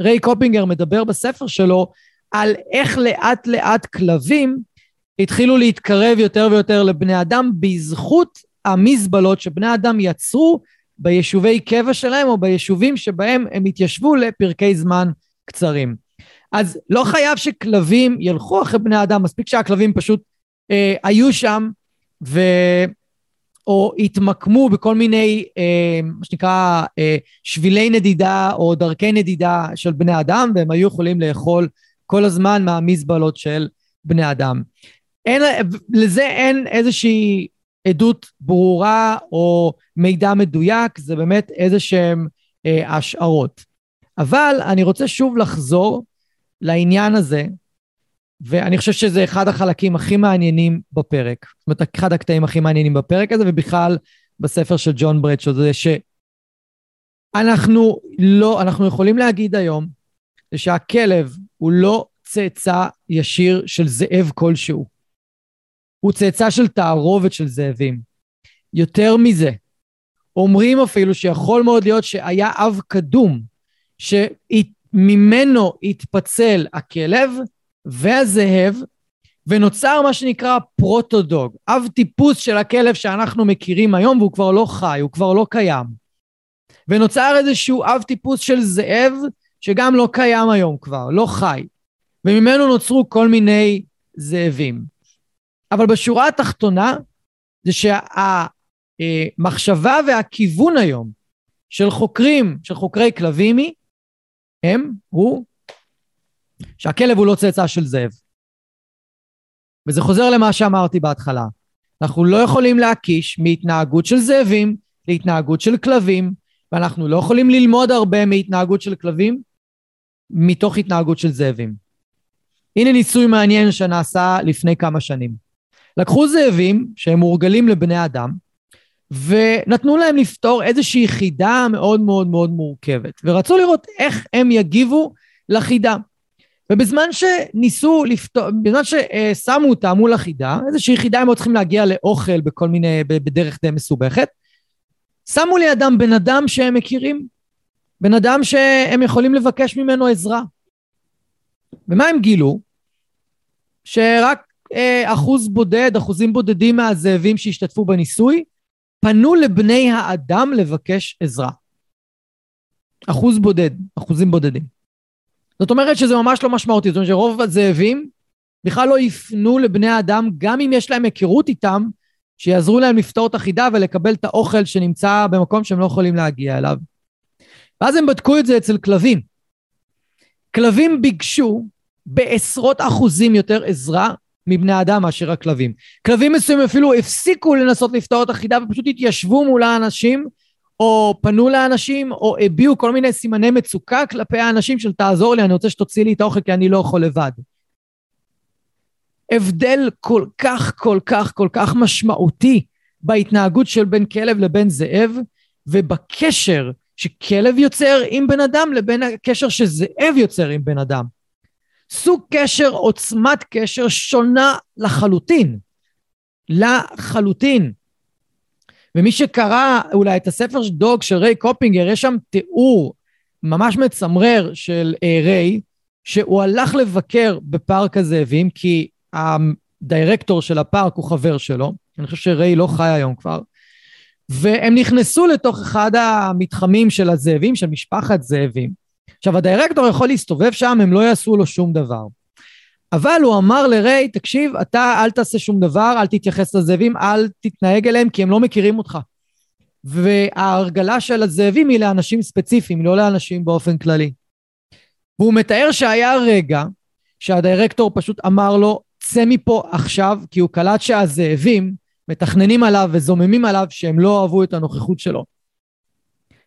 אה, קופינגר מדבר בספר שלו, על איך לאט לאט כלבים התחילו להתקרב יותר ויותר לבני אדם בזכות המזבלות שבני אדם יצרו ביישובי קבע שלהם או ביישובים שבהם הם התיישבו לפרקי זמן קצרים. אז לא חייב שכלבים ילכו אחרי בני אדם, מספיק שהכלבים פשוט אה, היו שם ו... או התמקמו בכל מיני, אה, מה שנקרא, אה, שבילי נדידה או דרכי נדידה של בני אדם, והם היו יכולים לאכול כל הזמן מהמזבלות של בני אדם. אין, לזה אין איזושהי עדות ברורה או מידע מדויק, זה באמת איזה שהם אה, השערות. אבל אני רוצה שוב לחזור לעניין הזה, ואני חושב שזה אחד החלקים הכי מעניינים בפרק. זאת אומרת, אחד הקטעים הכי מעניינים בפרק הזה, ובכלל בספר של ג'ון ברדשו, זה שאנחנו לא, אנחנו יכולים להגיד היום, שהכלב הוא לא צאצא ישיר של זאב כלשהו. הוא צאצא של תערובת של זאבים. יותר מזה, אומרים אפילו שיכול מאוד להיות שהיה אב קדום, שממנו התפצל הכלב והזאב, ונוצר מה שנקרא פרוטודוג, אב טיפוס של הכלב שאנחנו מכירים היום, והוא כבר לא חי, הוא כבר לא קיים. ונוצר איזשהו אב טיפוס של זאב, שגם לא קיים היום כבר, לא חי. וממנו נוצרו כל מיני זאבים. אבל בשורה התחתונה, זה שהמחשבה והכיוון היום של חוקרים, של חוקרי כלבימי, הם, הוא, שהכלב הוא לא צאצא של זאב. וזה חוזר למה שאמרתי בהתחלה. אנחנו לא יכולים להקיש מהתנהגות של זאבים להתנהגות של כלבים, ואנחנו לא יכולים ללמוד הרבה מהתנהגות של כלבים מתוך התנהגות של זאבים. הנה ניסוי מעניין שנעשה לפני כמה שנים. לקחו זאבים שהם מורגלים לבני אדם, ונתנו להם לפתור איזושהי חידה מאוד מאוד מאוד מורכבת, ורצו לראות איך הם יגיבו לחידה. ובזמן שניסו לפתור, בזמן ששמו אותם מול החידה, איזושהי חידה הם עוד צריכים להגיע לאוכל בכל מיני, בדרך די מסובכת, שמו לידם בן אדם שהם מכירים, בן אדם שהם יכולים לבקש ממנו עזרה. ומה הם גילו? שרק אה, אחוז בודד, אחוזים בודדים מהזאבים שהשתתפו בניסוי, פנו לבני האדם לבקש עזרה. אחוז בודד, אחוזים בודדים. זאת אומרת שזה ממש לא משמעותי, זאת אומרת שרוב הזאבים בכלל לא יפנו לבני האדם, גם אם יש להם היכרות איתם, שיעזרו להם לפתור את החידה ולקבל את האוכל שנמצא במקום שהם לא יכולים להגיע אליו. ואז הם בדקו את זה אצל כלבים. כלבים ביקשו בעשרות אחוזים יותר עזרה מבני אדם מאשר הכלבים. כלבים מסוימים אפילו הפסיקו לנסות לפתור את החידה ופשוט התיישבו מול האנשים או פנו לאנשים או הביעו כל מיני סימני מצוקה כלפי האנשים של תעזור לי, אני רוצה שתוציא לי את האוכל כי אני לא יכול לבד. הבדל כל כך כל כך כל כך משמעותי בהתנהגות של בין כלב לבין זאב, ובקשר שכלב יוצר עם בן אדם לבין הקשר שזאב יוצר עם בן אדם. סוג קשר, עוצמת קשר שונה לחלוטין. לחלוטין. ומי שקרא אולי את הספר דוג של ריי קופינגר, יש שם תיאור ממש מצמרר של אה, ריי, שהוא הלך לבקר בפארק הזאבים, כי הדירקטור של הפארק הוא חבר שלו, אני חושב שריי לא חי היום כבר, והם נכנסו לתוך אחד המתחמים של הזאבים, של משפחת זאבים. עכשיו, הדירקטור יכול להסתובב שם, הם לא יעשו לו שום דבר. אבל הוא אמר לריי, תקשיב, אתה אל תעשה שום דבר, אל תתייחס לזאבים, אל תתנהג אליהם, כי הם לא מכירים אותך. וההרגלה של הזאבים היא לאנשים ספציפיים, לא לאנשים באופן כללי. והוא מתאר שהיה רגע שהדירקטור פשוט אמר לו, צא מפה עכשיו, כי הוא קלט שהזאבים מתכננים עליו וזוממים עליו שהם לא אהבו את הנוכחות שלו.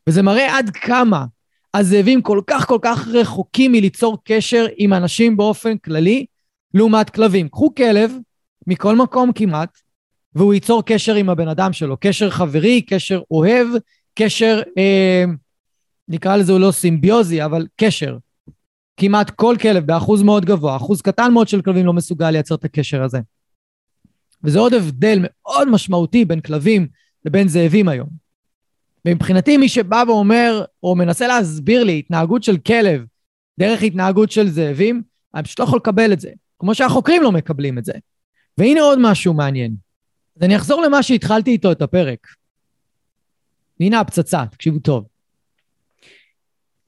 וזה מראה עד כמה הזאבים כל כך כל כך רחוקים מליצור קשר עם אנשים באופן כללי, לעומת כלבים. קחו כלב, מכל מקום כמעט, והוא ייצור קשר עם הבן אדם שלו, קשר חברי, קשר אוהב, קשר, אה, נקרא לזה לא סימביוזי, אבל קשר. כמעט כל כלב באחוז מאוד גבוה, אחוז קטן מאוד של כלבים לא מסוגל לייצר את הקשר הזה. וזה עוד הבדל מאוד משמעותי בין כלבים לבין זאבים היום. ומבחינתי מי שבא ואומר, או מנסה להסביר לי התנהגות של כלב דרך התנהגות של זאבים, אני פשוט לא יכול לקבל את זה. כמו שהחוקרים לא מקבלים את זה. והנה עוד משהו מעניין. אז אני אחזור למה שהתחלתי איתו את הפרק. הנה הפצצה, תקשיבו טוב.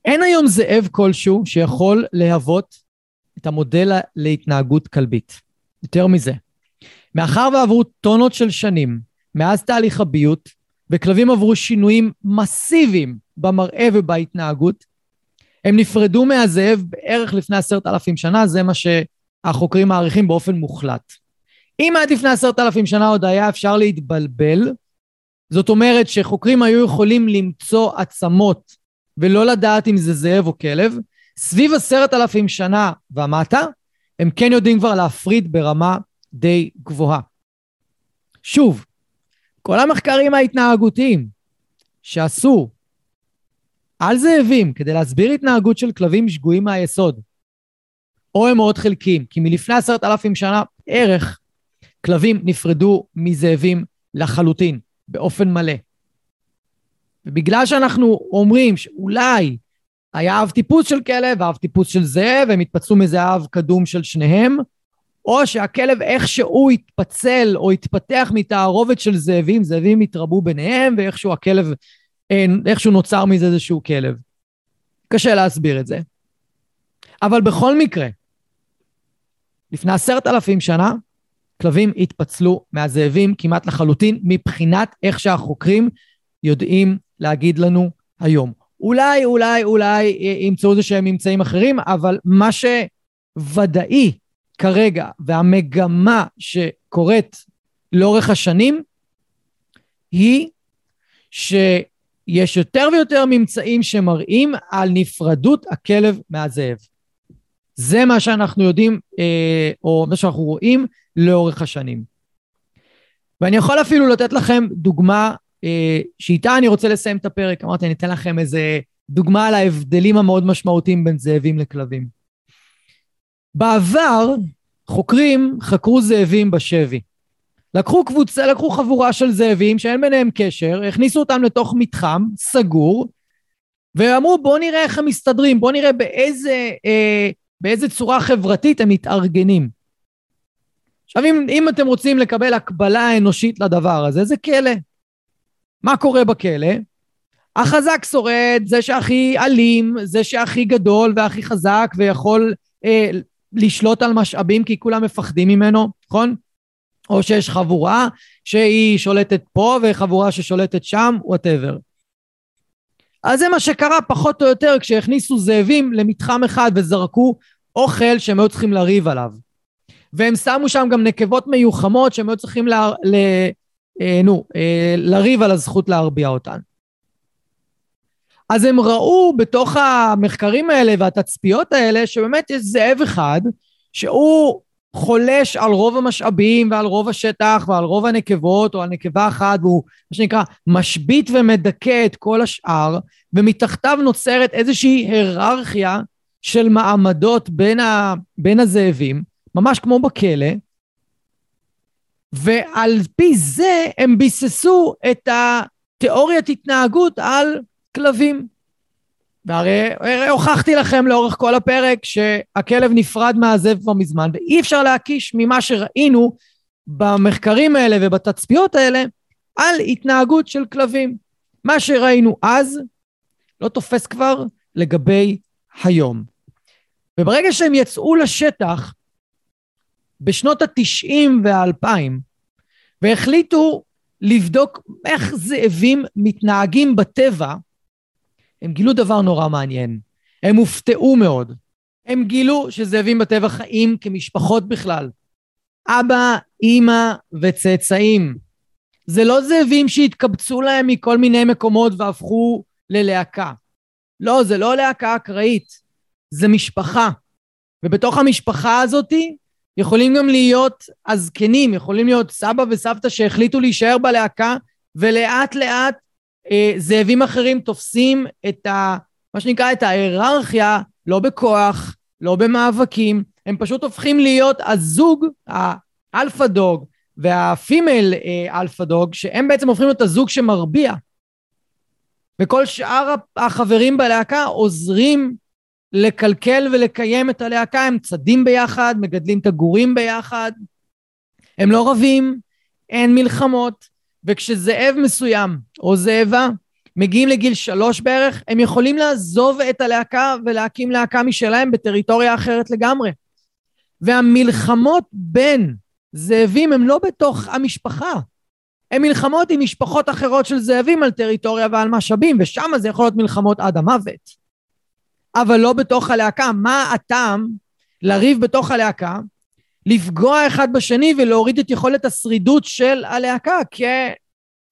אין היום זאב כלשהו שיכול להוות את המודל להתנהגות כלבית. יותר מזה. מאחר ועברו טונות של שנים מאז תהליך הביות, וכלבים עברו שינויים מסיביים במראה ובהתנהגות, הם נפרדו מהזאב בערך לפני עשרת אלפים שנה, זה מה שהחוקרים מעריכים באופן מוחלט. אם עד לפני עשרת אלפים שנה עוד היה אפשר להתבלבל, זאת אומרת שחוקרים היו יכולים למצוא עצמות ולא לדעת אם זה זאב או כלב, סביב עשרת אלפים שנה ומטה, הם כן יודעים כבר להפריד ברמה די גבוהה. שוב, כל המחקרים ההתנהגותיים שעשו על זאבים כדי להסביר התנהגות של כלבים שגויים מהיסוד, או הם מאוד חלקיים, כי מלפני עשרת אלפים שנה ערך כלבים נפרדו מזאבים לחלוטין, באופן מלא. ובגלל שאנחנו אומרים שאולי היה אב טיפוס של כלב ואב טיפוס של זאב, הם התפצלו מזה אב קדום של שניהם, או שהכלב איכשהו התפצל או התפתח מתערובת של זאבים, זאבים התרבו ביניהם, ואיכשהו הכלב, איכשהו נוצר מזה איזשהו כלב. קשה להסביר את זה. אבל בכל מקרה, לפני עשרת אלפים שנה, כלבים התפצלו מהזאבים כמעט לחלוטין מבחינת איך שהחוקרים יודעים להגיד לנו היום. אולי, אולי, אולי ימצאו איזה שהם ממצאים אחרים, אבל מה שוודאי כרגע והמגמה שקורית לאורך השנים היא שיש יותר ויותר ממצאים שמראים על נפרדות הכלב מהזאב. זה מה שאנחנו יודעים, אה, או מה שאנחנו רואים לאורך השנים. ואני יכול אפילו לתת לכם דוגמה אה, שאיתה אני רוצה לסיים את הפרק. אמרתי, אני אתן לכם איזה דוגמה על ההבדלים המאוד משמעותיים בין זאבים לכלבים. בעבר, חוקרים חקרו זאבים בשבי. לקחו קבוצה, לקחו חבורה של זאבים שאין ביניהם קשר, הכניסו אותם לתוך מתחם סגור, ואמרו בואו נראה איך הם מסתדרים, בואו נראה באיזה, אה, באיזה צורה חברתית הם מתארגנים. עכשיו, אם, אם אתם רוצים לקבל הקבלה אנושית לדבר הזה, זה כלא. מה קורה בכלא? החזק שורד, זה שהכי אלים, זה שהכי גדול והכי חזק ויכול אה, לשלוט על משאבים כי כולם מפחדים ממנו, נכון? או שיש חבורה שהיא שולטת פה וחבורה ששולטת שם, וואטאבר. אז זה מה שקרה פחות או יותר כשהכניסו זאבים למתחם אחד וזרקו אוכל שהם היו צריכים לריב עליו. והם שמו שם גם נקבות מיוחמות שהם היו צריכים ל... ל... אה, נו, אה, לריב על הזכות להרביע אותן. אז הם ראו בתוך המחקרים האלה והתצפיות האלה שבאמת יש זאב אחד שהוא חולש על רוב המשאבים ועל רוב השטח ועל רוב הנקבות או על נקבה אחת והוא מה שנקרא משבית ומדכא את כל השאר ומתחתיו נוצרת איזושהי היררכיה של מעמדות בין, ה, בין הזאבים, ממש כמו בכלא, ועל פי זה הם ביססו את התיאוריית התנהגות על כלבים. והרי הוכחתי לכם לאורך כל הפרק שהכלב נפרד מהזאב כבר מזמן, ואי אפשר להקיש ממה שראינו במחקרים האלה ובתצפיות האלה על התנהגות של כלבים. מה שראינו אז לא תופס כבר לגבי היום. וברגע שהם יצאו לשטח בשנות התשעים והאלפיים והחליטו לבדוק איך זאבים מתנהגים בטבע, הם גילו דבר נורא מעניין. הם הופתעו מאוד. הם גילו שזאבים בטבע חיים כמשפחות בכלל. אבא, אימא וצאצאים. זה לא זאבים שהתקבצו להם מכל מיני מקומות והפכו ללהקה. לא, זה לא להקה אקראית, זה משפחה. ובתוך המשפחה הזאתי יכולים גם להיות הזקנים, יכולים להיות סבא וסבתא שהחליטו להישאר בלהקה, ולאט לאט אה, זאבים אחרים תופסים את ה... מה שנקרא את ההיררכיה, לא בכוח, לא במאבקים, הם פשוט הופכים להיות הזוג, ה alpha dog וה female אה, alpha dog, שהם בעצם הופכים להיות הזוג שמרביע. וכל שאר החברים בלהקה עוזרים לקלקל ולקיים את הלהקה, הם צדים ביחד, מגדלים את הגורים ביחד, הם לא רבים, אין מלחמות, וכשזאב מסוים או זאבה מגיעים לגיל שלוש בערך, הם יכולים לעזוב את הלהקה ולהקים להקה משלהם בטריטוריה אחרת לגמרי. והמלחמות בין זאבים הם לא בתוך המשפחה, הם מלחמות עם משפחות אחרות של זאבים על טריטוריה ועל משאבים, ושם זה יכול להיות מלחמות עד המוות. אבל לא בתוך הלהקה. מה הטעם לריב בתוך הלהקה, לפגוע אחד בשני ולהוריד את יכולת השרידות של הלהקה כ...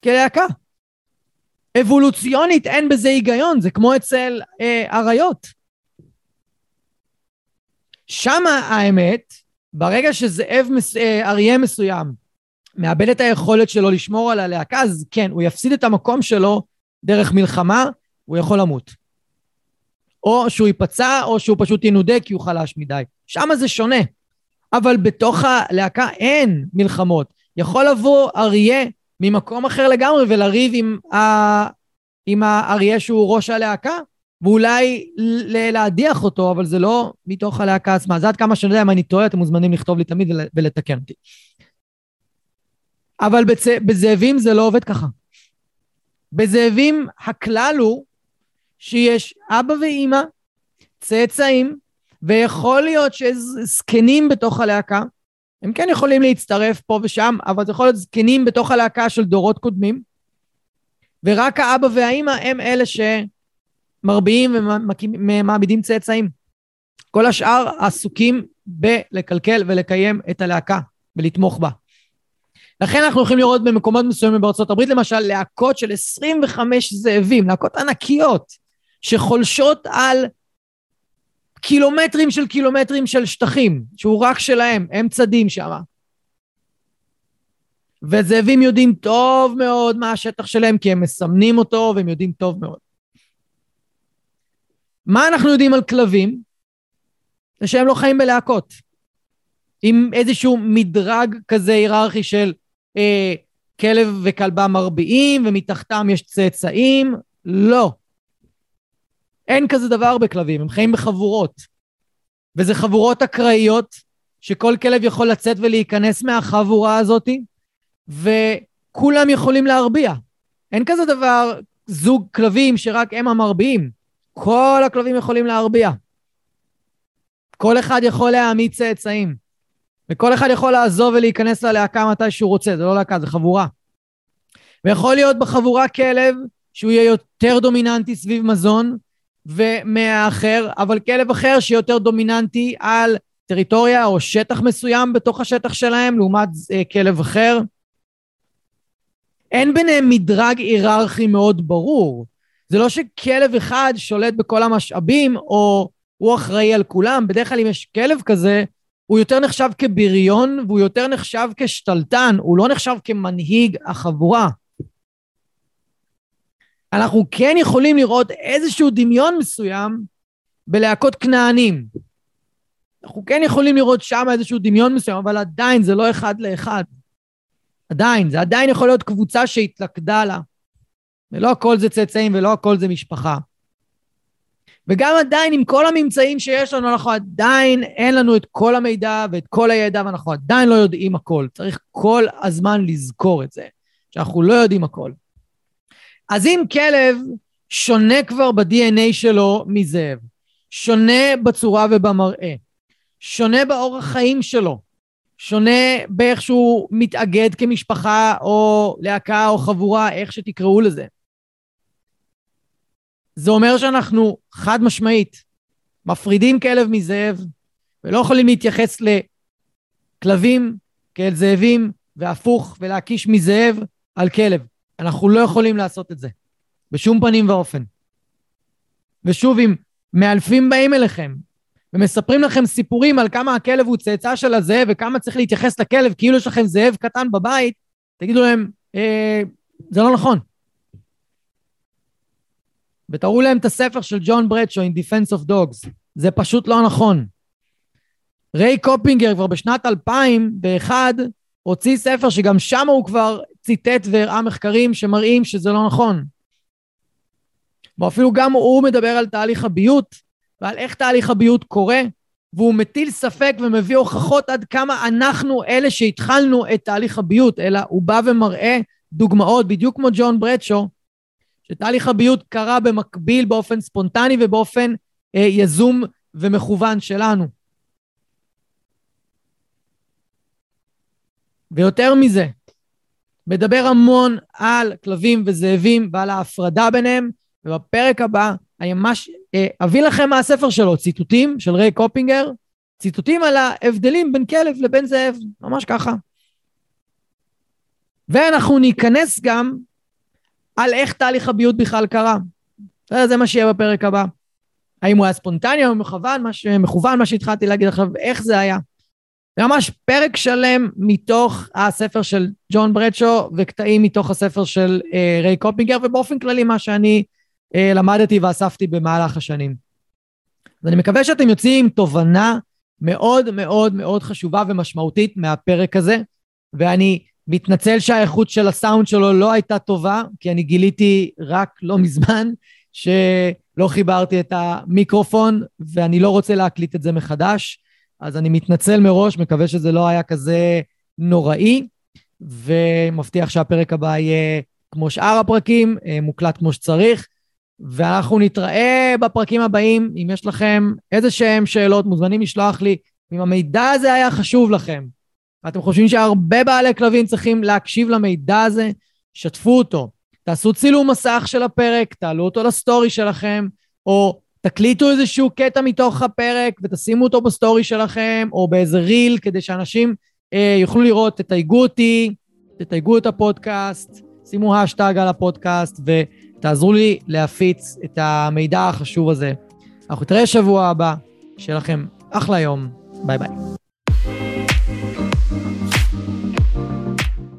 כלהקה? אבולוציונית אין בזה היגיון, זה כמו אצל אה, אריות. שם האמת, ברגע שזאב, מס... אה, אריה מסוים, מאבד את היכולת שלו לשמור על הלהקה, אז כן, הוא יפסיד את המקום שלו דרך מלחמה, הוא יכול למות. או שהוא ייפצע, או שהוא פשוט ינודה כי הוא חלש מדי. שם זה שונה. אבל בתוך הלהקה אין מלחמות. יכול לבוא אריה ממקום אחר לגמרי ולריב עם, ה... עם האריה שהוא ראש הלהקה, ואולי להדיח אותו, אבל זה לא מתוך הלהקה עצמה. זה עד כמה שאני יודע, אם אני טועה, אתם מוזמנים לכתוב לי תמיד ולתקן אותי. אבל בצ... בזאבים זה לא עובד ככה. בזאבים הכלל הוא שיש אבא ואימא, צאצאים, ויכול להיות שזקנים בתוך הלהקה, הם כן יכולים להצטרף פה ושם, אבל זה יכול להיות זקנים בתוך הלהקה של דורות קודמים, ורק האבא והאימא הם אלה שמרביעים ומעמידים צאצאים. כל השאר עסוקים בלקלקל ולקיים את הלהקה ולתמוך בה. לכן אנחנו יכולים לראות במקומות מסוימים בארצות הברית, למשל, להקות של 25 זאבים, להקות ענקיות, שחולשות על קילומטרים של קילומטרים של שטחים, שהוא רק שלהם, הם צדים שם. וזאבים יודעים טוב מאוד מה השטח שלהם, כי הם מסמנים אותו והם יודעים טוב מאוד. מה אנחנו יודעים על כלבים? זה שהם לא חיים בלהקות. עם איזשהו מדרג כזה היררכי של אה, כלב וכלבה מרביעים ומתחתם יש צאצאים, לא. אין כזה דבר בכלבים, הם חיים בחבורות. וזה חבורות אקראיות, שכל כלב יכול לצאת ולהיכנס מהחבורה הזאת, וכולם יכולים להרביע. אין כזה דבר זוג כלבים שרק הם המרביעים. כל הכלבים יכולים להרביע. כל אחד יכול להעמיד צאצאים. וכל אחד יכול לעזוב ולהיכנס ללהקה מתי שהוא רוצה, זה לא להקה, זה חבורה. ויכול להיות בחבורה כלב שהוא יהיה יותר דומיננטי סביב מזון, ומהאחר, אבל כלב אחר שיותר דומיננטי על טריטוריה או שטח מסוים בתוך השטח שלהם, לעומת uh, כלב אחר. אין ביניהם מדרג היררכי מאוד ברור. זה לא שכלב אחד שולט בכל המשאבים, או הוא אחראי על כולם. בדרך כלל אם יש כלב כזה, הוא יותר נחשב כבריון והוא יותר נחשב כשתלטן, הוא לא נחשב כמנהיג החבורה. אנחנו כן יכולים לראות איזשהו דמיון מסוים בלהקות כנענים. אנחנו כן יכולים לראות שם איזשהו דמיון מסוים, אבל עדיין זה לא אחד לאחד. עדיין, זה עדיין יכול להיות קבוצה שהתלכדה לה. ולא הכל זה צאצאים ולא הכל זה משפחה. וגם עדיין עם כל הממצאים שיש לנו, אנחנו עדיין אין לנו את כל המידע ואת כל הידע ואנחנו עדיין לא יודעים הכל. צריך כל הזמן לזכור את זה, שאנחנו לא יודעים הכל. אז אם כלב שונה כבר ב-DNA שלו מזאב, שונה בצורה ובמראה, שונה באורח חיים שלו, שונה באיך שהוא מתאגד כמשפחה או להקה או חבורה, איך שתקראו לזה. זה אומר שאנחנו חד משמעית מפרידים כלב מזאב ולא יכולים להתייחס לכלבים כאל זאבים והפוך ולהקיש מזאב על כלב. אנחנו לא יכולים לעשות את זה בשום פנים ואופן. ושוב, אם מאלפים באים אליכם ומספרים לכם סיפורים על כמה הכלב הוא צאצא של הזאב וכמה צריך להתייחס לכלב כאילו יש לכם זאב קטן בבית, תגידו להם, אה, זה לא נכון. ותראו להם את הספר של ג'ון ברדשו, In Defense of Dogs. זה פשוט לא נכון. ריי קופינגר כבר בשנת 2001 הוציא ספר שגם שם הוא כבר ציטט והראה מחקרים שמראים שזה לא נכון. ואפילו גם הוא מדבר על תהליך הביות ועל איך תהליך הביות קורה, והוא מטיל ספק ומביא הוכחות עד כמה אנחנו אלה שהתחלנו את תהליך הביות, אלא הוא בא ומראה דוגמאות, בדיוק כמו ג'ון ברדשו, שתהליך הביות קרה במקביל באופן ספונטני ובאופן אה, יזום ומכוון שלנו. ויותר מזה, מדבר המון על כלבים וזאבים ועל ההפרדה ביניהם, ובפרק הבא אני ממש אה, אביא לכם מהספר שלו ציטוטים של ריי קופינגר, ציטוטים על ההבדלים בין כלב לבין זאב, ממש ככה. ואנחנו ניכנס גם על איך תהליך הביוט בכלל קרה. זה מה שיהיה בפרק הבא. האם הוא היה ספונטני או מכוון, מה, ש... מכוון, מה שהתחלתי להגיד עכשיו, איך זה היה. ממש פרק שלם מתוך הספר של ג'ון ברדשו וקטעים מתוך הספר של אה, ריי קופינגר, ובאופן כללי מה שאני אה, למדתי ואספתי במהלך השנים. אז אני מקווה שאתם יוצאים עם תובנה מאוד מאוד מאוד חשובה ומשמעותית מהפרק הזה, ואני מתנצל שהאיכות של הסאונד שלו לא הייתה טובה, כי אני גיליתי רק לא מזמן שלא חיברתי את המיקרופון, ואני לא רוצה להקליט את זה מחדש, אז אני מתנצל מראש, מקווה שזה לא היה כזה נוראי, ומבטיח שהפרק הבא יהיה כמו שאר הפרקים, אה, מוקלט כמו שצריך. ואנחנו נתראה בפרקים הבאים. אם יש לכם איזה שהם שאלות, מוזמנים לשלוח לי. אם המידע הזה היה חשוב לכם, ואתם חושבים שהרבה בעלי כלבים צריכים להקשיב למידע הזה, שתפו אותו. תעשו צילום מסך של הפרק, תעלו אותו לסטורי שלכם, או תקליטו איזשהו קטע מתוך הפרק ותשימו אותו בסטורי שלכם, או באיזה reel, כדי שאנשים אה, יוכלו לראות, תתייגו אותי, תתייגו את הפודקאסט, שימו האשטאג על הפודקאסט, ו... תעזרו לי להפיץ את המידע החשוב הזה. אנחנו נתראה שבוע הבא, שיהיה לכם אחלה יום, ביי ביי.